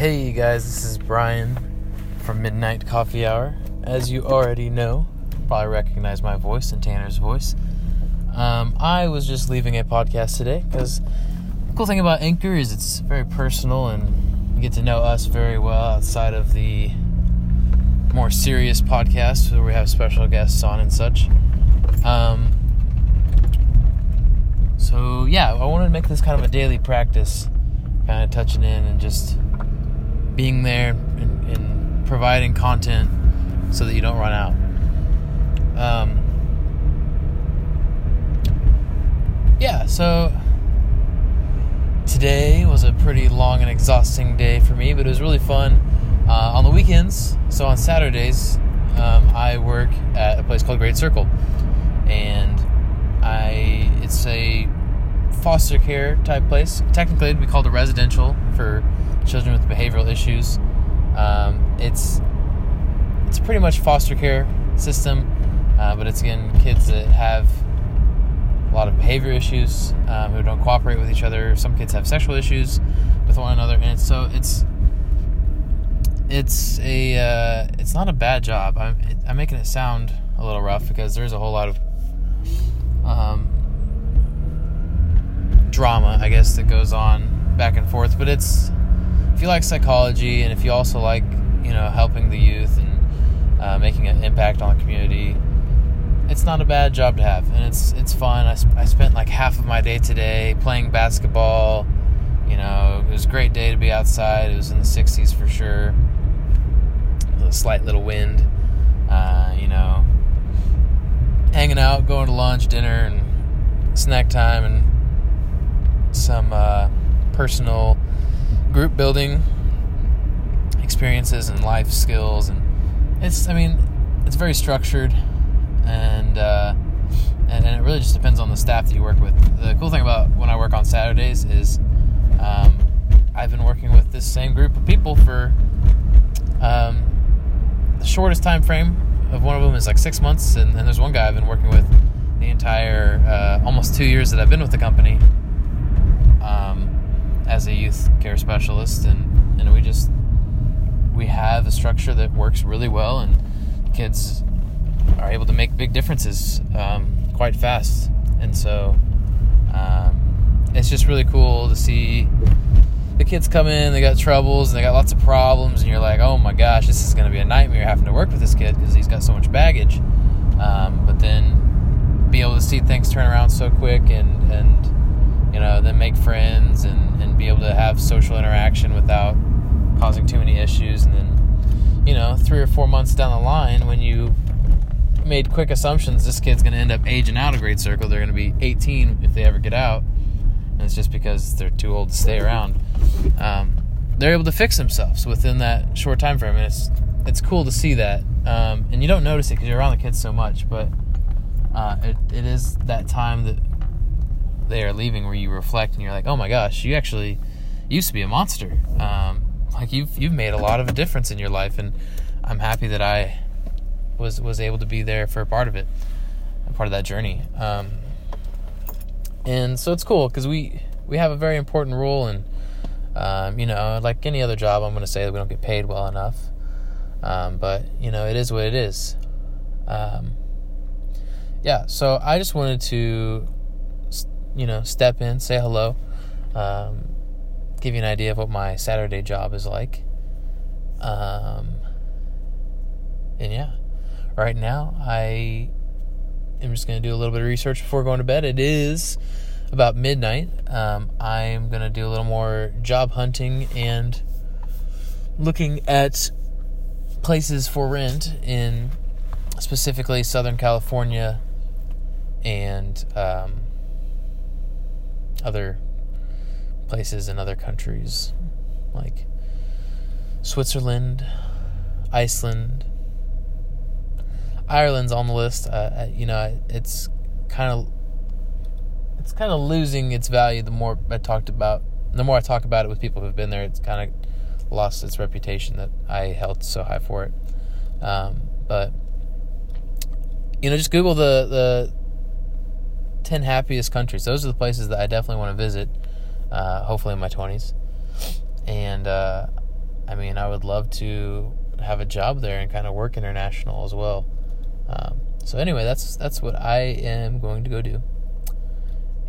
Hey guys, this is Brian from Midnight Coffee Hour. As you already know, probably recognize my voice and Tanner's voice. Um, I was just leaving a podcast today because the cool thing about Anchor is it's very personal and you get to know us very well outside of the more serious podcasts where we have special guests on and such. Um, so yeah, I wanted to make this kind of a daily practice, kind of touching in and just being there and, and providing content so that you don't run out. Um, yeah, so today was a pretty long and exhausting day for me, but it was really fun. Uh, on the weekends, so on Saturdays, um, I work at a place called Great Circle, and I it's a foster care type place. Technically, it'd be called a residential for children with behavioral issues. Um, it's it's pretty much foster care system, uh, but it's again kids that have a lot of behavior issues um, who don't cooperate with each other. Some kids have sexual issues with one another, and so it's it's a uh, it's not a bad job. I'm I'm making it sound a little rough because there's a whole lot of um, drama, I guess, that goes on back and forth. But it's if you like psychology and if you also like you know helping the youth and uh, making an impact on the community, it's not a bad job to have, and it's it's fun. I, sp- I spent like half of my day today playing basketball. You know, it was a great day to be outside. It was in the 60s for sure. A slight little wind. Uh, you know, hanging out, going to lunch, dinner, and snack time, and some uh, personal group building experiences and life skills. And it's, I mean, it's very structured, and uh, and, and it really just depends on the staff that you work with. The cool thing about when I work on Saturdays is um, I've been working with this same group of people for um, the shortest time frame of one of them is like six months, and, and there's one guy I've been working with the entire uh, almost two years that I've been with the company as a youth care specialist, and and we just we have a structure that works really well, and kids are able to make big differences um, quite fast, and so um, it's just really cool to see the kids come in, they got troubles and they got lots of problems, and you're like, oh my gosh, this is going to be a nightmare having to work with this kid because he's got so much baggage. Um, but then be able to see things turn around so quick and, and you know, then make friends and, and be able to have social interaction without causing too many issues. And then, you know, three or four months down the line, when you made quick assumptions this kid's going to end up aging out of Great Circle, they're going to be 18 if they ever get out. And it's just because they're too old to stay around um, they're able to fix themselves within that short time frame, and it's it's cool to see that. Um, and you don't notice it because you're around the kids so much, but uh, it, it is that time that they are leaving where you reflect and you're like, oh my gosh, you actually used to be a monster. Um, like you've you've made a lot of a difference in your life, and I'm happy that I was was able to be there for a part of it, part of that journey. Um, and so it's cool because we we have a very important role and um, you know, like any other job, I'm going to say that we don't get paid well enough. Um, but, you know, it is what it is. Um, yeah, so I just wanted to, you know, step in, say hello, um, give you an idea of what my Saturday job is like. Um, and yeah, right now I am just going to do a little bit of research before going to bed. It is about midnight, um, I'm going to do a little more job hunting and looking at places for rent in specifically Southern California and um, other places in other countries like Switzerland, Iceland, Ireland's on the list. Uh, you know, it's kind of it's kind of losing its value the more I talked about the more I talk about it with people who've been there it's kind of lost its reputation that I held so high for it um, but you know just google the the 10 happiest countries those are the places that I definitely want to visit uh, hopefully in my 20s and uh, I mean, I would love to have a job there and kind of work international as well. Um, so anyway, that's that's what I am going to go do.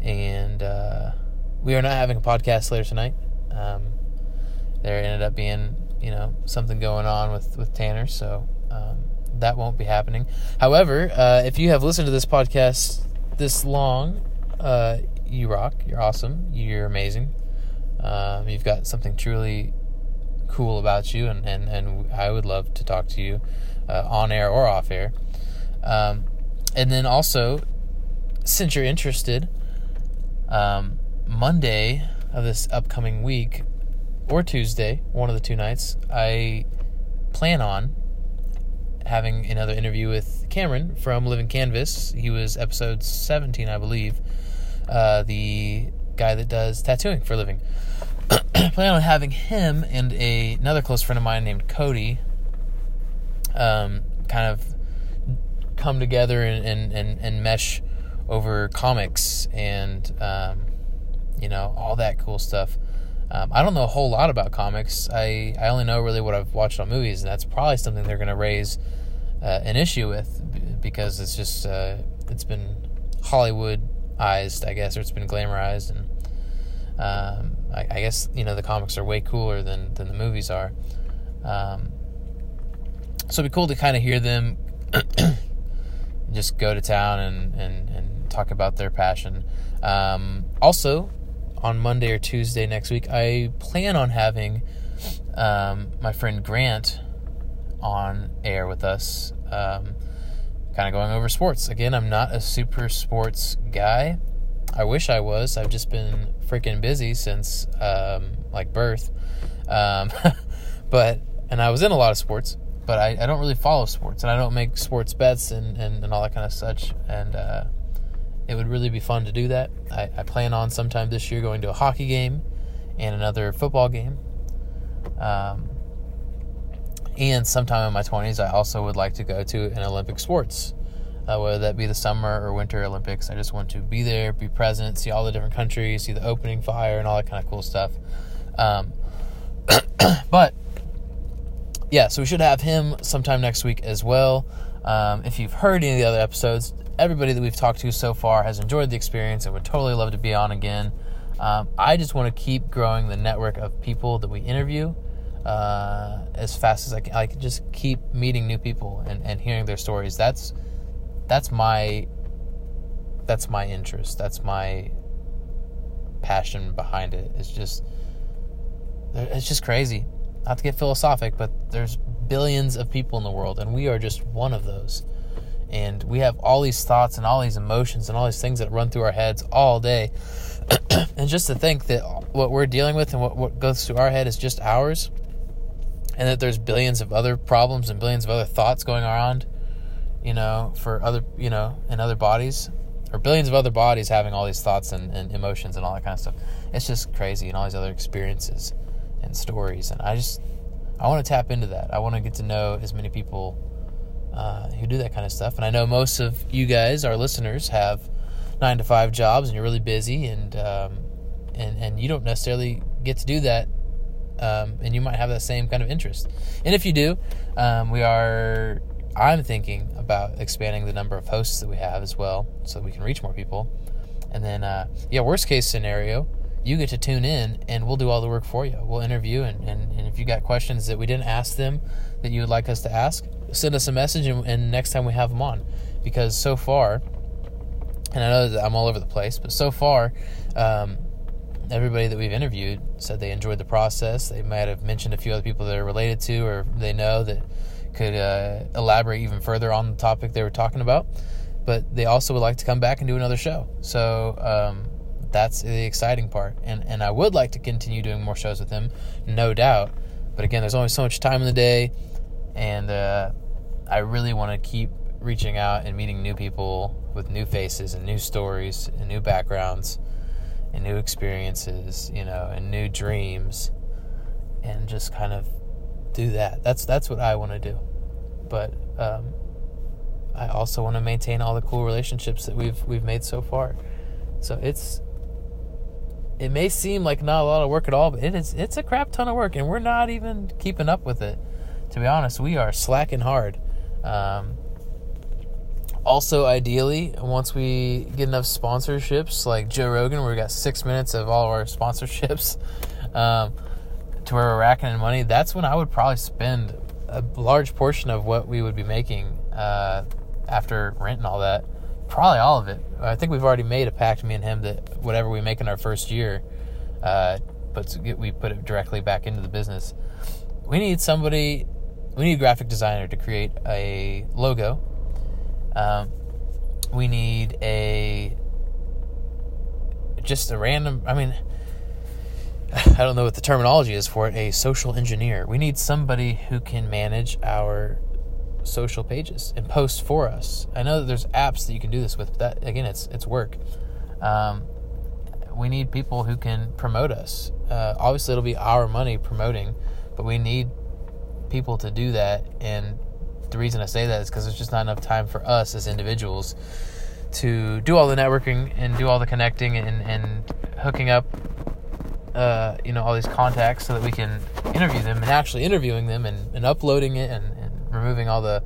And uh, we are not having a podcast later tonight. Um, there ended up being you know something going on with with Tanner, so um, that won't be happening. However, uh, if you have listened to this podcast this long, uh, you rock. You're awesome. You're amazing. Um, you've got something truly cool about you, and, and, and I would love to talk to you uh, on air or off air. Um, and then also, since you're interested, um, Monday of this upcoming week or Tuesday, one of the two nights, I plan on having another interview with Cameron from Living Canvas. He was episode 17, I believe. Uh, the guy that does tattooing for a living. plan on having him and a, another close friend of mine named Cody um, kind of come together and, and, and, and mesh over comics and um, you know all that cool stuff. Um, I don't know a whole lot about comics. I, I only know really what I've watched on movies, and that's probably something they're going to raise uh, an issue with because it's just uh, it's been Hollywoodized, I guess, or it's been glamorized, and um, I, I, guess you know the comics are way cooler than than the movies are. Um, so it'd be cool to kind of hear them just go to town and, and, and talk about their passion. Um, also, on Monday or Tuesday next week, I plan on having um, my friend Grant on air with us, um, kind of going over sports. Again, I'm not a super sports guy. I wish I was. I've just been freaking busy since um, like birth. Um, but and I was in a lot of sports, but I, I don't really follow sports and I don't make sports bets and, and, and all that kind of such. And uh, it would really be fun to do that. I, I, plan on sometime this year going to a hockey game and another football game. Um, and sometime in my 20s, I also would like to go to an Olympic sports uh, whether that be the summer or winter Olympics. I just want to be there, be present, see all the different countries, see the opening fire, and all that kind of cool stuff. Um, but yeah, so we should have him sometime next week as well. Um, if you've heard any of the other episodes, everybody that we've talked to so far has enjoyed the experience and would totally love to be on again. Um, I just want to keep growing the network of people that we interview uh, as fast as I can. I can just keep meeting new people and, and hearing their stories. That's that's my that's my interest. That's my passion behind it. It's just it's just crazy. Not to get philosophic, but there's billions of people in the world and we are just one of those. And we have all these thoughts and all these emotions and all these things that run through our heads all day. and just to think that what we're dealing with and what, what goes through our head is just ours, and that there's billions of other problems and billions of other thoughts going around you know, for other, you know, in other bodies, or billions of other bodies having all these thoughts and, and emotions and all that kind of stuff. It's just crazy and all these other experiences and stories. And I just, I want to tap into that. I want to get to know as many people uh, who do that kind of stuff. And I know most of you guys, our listeners, have nine to five jobs and you're really busy and, um, and, and you don't necessarily get to do that um, and you might have that same kind of interest. And if you do, um, we are I'm thinking about expanding the number of hosts that we have as well, so we can reach more people. And then, uh, yeah, worst case scenario, you get to tune in and we'll do all the work for you. We'll interview, and, and, and if you got questions that we didn't ask them that you would like us to ask, send us a message, and, and next time we have them on. Because so far, and I know that I'm all over the place, but so far, um, everybody that we've interviewed said they enjoyed the process. They might have mentioned a few other people that are related to or they know that could uh, elaborate even further on the topic they were talking about. But they also would like to come back and do another show. So um, that's the exciting part. And, and I would like to continue doing more shows with him, no doubt. But again, there's only so much time in the day. And uh, I really want to keep reaching out and meeting new people with new faces and new stories and new backgrounds and new experiences, you know, and new dreams. And just kind of do that. That's that's what I want to do. But um, I also want to maintain all the cool relationships that we've we've made so far. So it's it may seem like not a lot of work at all, but it is it's a crap ton of work, and we're not even keeping up with it. To be honest, we are slacking hard. Um, also, ideally, once we get enough sponsorships, like Joe Rogan, where we got six minutes of all of our sponsorships, um, to where we're racking in money, that's when I would probably spend a large portion of what we would be making uh, after rent and all that. Probably all of it. I think we've already made a pact, me and him, that whatever we make in our first year, uh, we put it directly back into the business. We need somebody, we need a graphic designer to create a logo um, we need a just a random. I mean, I don't know what the terminology is for it. A social engineer. We need somebody who can manage our social pages and post for us. I know that there's apps that you can do this with, but that again, it's it's work. Um, we need people who can promote us. Uh, obviously, it'll be our money promoting, but we need people to do that and the reason I say that is because there's just not enough time for us as individuals to do all the networking and do all the connecting and, and hooking up, uh, you know, all these contacts so that we can interview them and actually interviewing them and, and uploading it and, removing all the,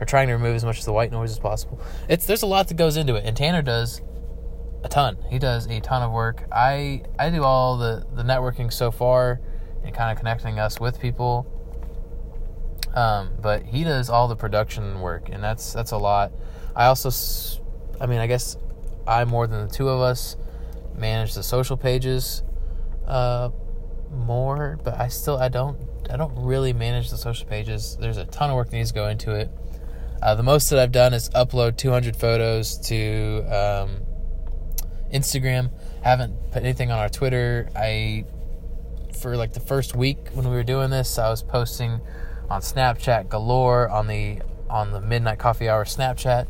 or trying to remove as much of the white noise as possible. It's there's a lot that goes into it, and Tanner does a ton. He does a ton of work. I I do all the the networking so far and kind of connecting us with people um, but he does all the production work, and that's that's a lot. I also, I mean, I guess I more than the two of us manage the social pages uh, more, but I still I don't I don't really manage the social pages. There's a ton of work that needs to go into it. Uh, the most that I've done is upload 200 photos to um, Instagram. Haven't put anything on our Twitter. I for like the first week when we were doing this, I was posting on Snapchat galore on the on the midnight coffee hour Snapchat.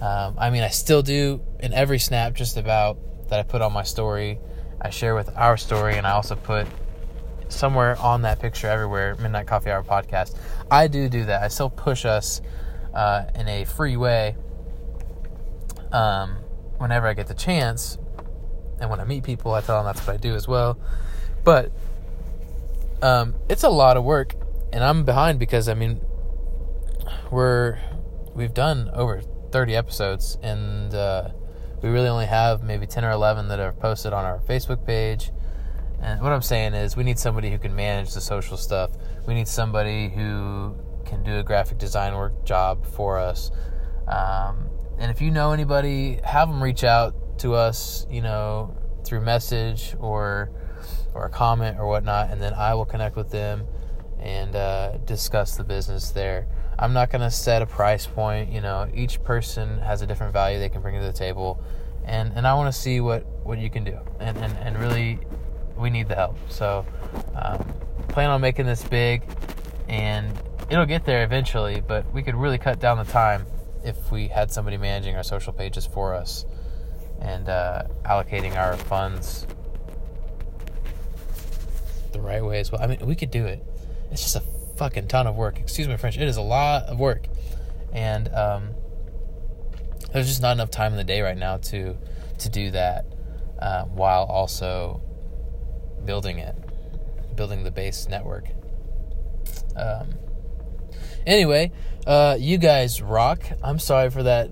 Um, I mean, I still do in every snap just about that I put on my story. I share with our story, and I also put somewhere on that picture everywhere midnight coffee hour podcast. I do do that. I still push us uh, in a free way um, whenever I get the chance, and when I meet people, I tell them that's what I do as well. But um, it's a lot of work and I'm behind because I mean we're we've done over 30 episodes and uh, we really only have maybe 10 or 11 that are posted on our Facebook page. And what I'm saying is we need somebody who can manage the social stuff. We need somebody who can do a graphic design work job for us. Um, and if you know anybody, have them reach out to us, you know, through message or or a comment or whatnot, and then I will connect with them and uh, discuss the business there. I'm not going to set a price point. You know, each person has a different value they can bring to the table, and and I want to see what what you can do, and and and really, we need the help. So, um, plan on making this big, and it'll get there eventually. But we could really cut down the time if we had somebody managing our social pages for us and uh, allocating our funds the right way as well. I mean, we could do it it's just a fucking ton of work. Excuse my French. It is a lot of work, and um, there's just not enough time in the day right now to to do that uh, while also building it, building the base network. Um, anyway, uh, you guys rock. I'm sorry for that.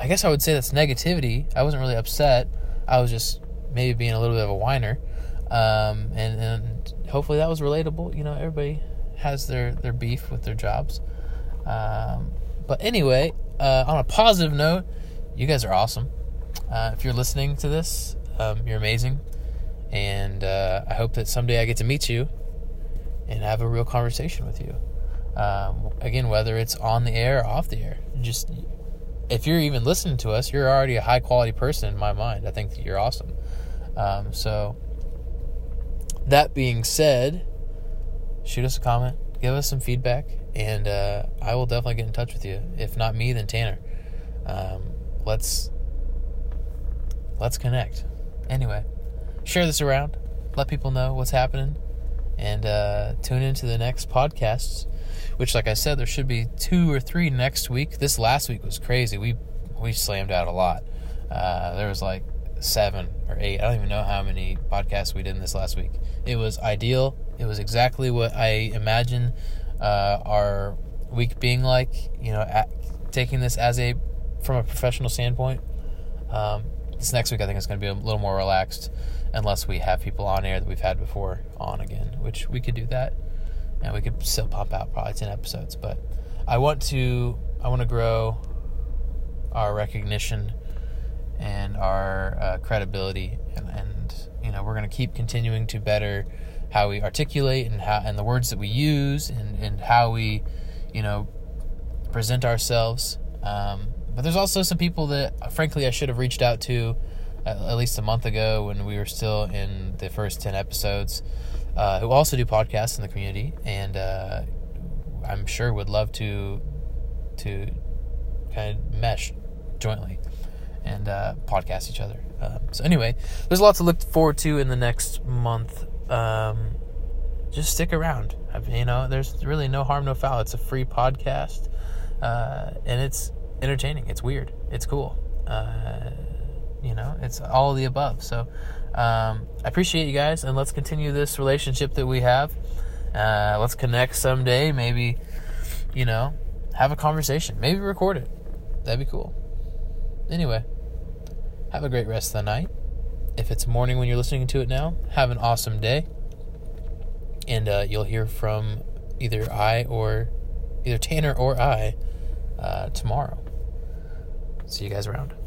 I guess I would say that's negativity. I wasn't really upset. I was just maybe being a little bit of a whiner. Um, and, and hopefully that was relatable. You know, everybody has their, their beef with their jobs. Um, but anyway, uh, on a positive note, you guys are awesome. Uh, if you're listening to this, um, you're amazing. And uh, I hope that someday I get to meet you and have a real conversation with you. Um, again, whether it's on the air or off the air, just if you're even listening to us, you're already a high quality person in my mind. I think that you're awesome. Um, so that being said, shoot us a comment, give us some feedback, and uh, I will definitely get in touch with you. If not me, then Tanner. Um, let's let's connect. Anyway, share this around. Let people know what's happening, and uh, tune into the next podcasts. Which, like I said, there should be two or three next week. This last week was crazy. We we slammed out a lot. Uh, there was like seven or eight. I don't even know how many podcasts we did in this last week. It was ideal. It was exactly what I imagined uh, our week being like. You know, at, taking this as a from a professional standpoint. Um, this next week, I think it's going to be a little more relaxed, unless we have people on air that we've had before on again, which we could do that, and we could still pump out probably ten episodes. But I want to, I want to grow our recognition and our uh, credibility, and, and you know, we're going to keep continuing to better how we articulate and how and the words that we use and, and how we, you know, present ourselves. Um, but there's also some people that, frankly, I should have reached out to at, least a month ago when we were still in the first 10 episodes, uh, who also do podcasts in the community. And uh, I'm sure would love to to kind of mesh jointly and uh, podcast each other. Um, so anyway, there's a lot to look forward to in the next month. Um, just stick around. I mean, you know, there's really no harm, no foul. It's a free podcast, uh, and it's entertaining. It's weird. It's cool. Uh, you know, it's all the above. So um, I appreciate you guys, and let's continue this relationship that we have. Uh, let's connect someday. Maybe, you know, have a conversation. Maybe record it. That'd be cool. Anyway, have a great rest of the night. If it's morning when you're listening to it now, have an awesome day. And uh, you'll hear from either I or either Tanner or I uh, tomorrow. See you guys around.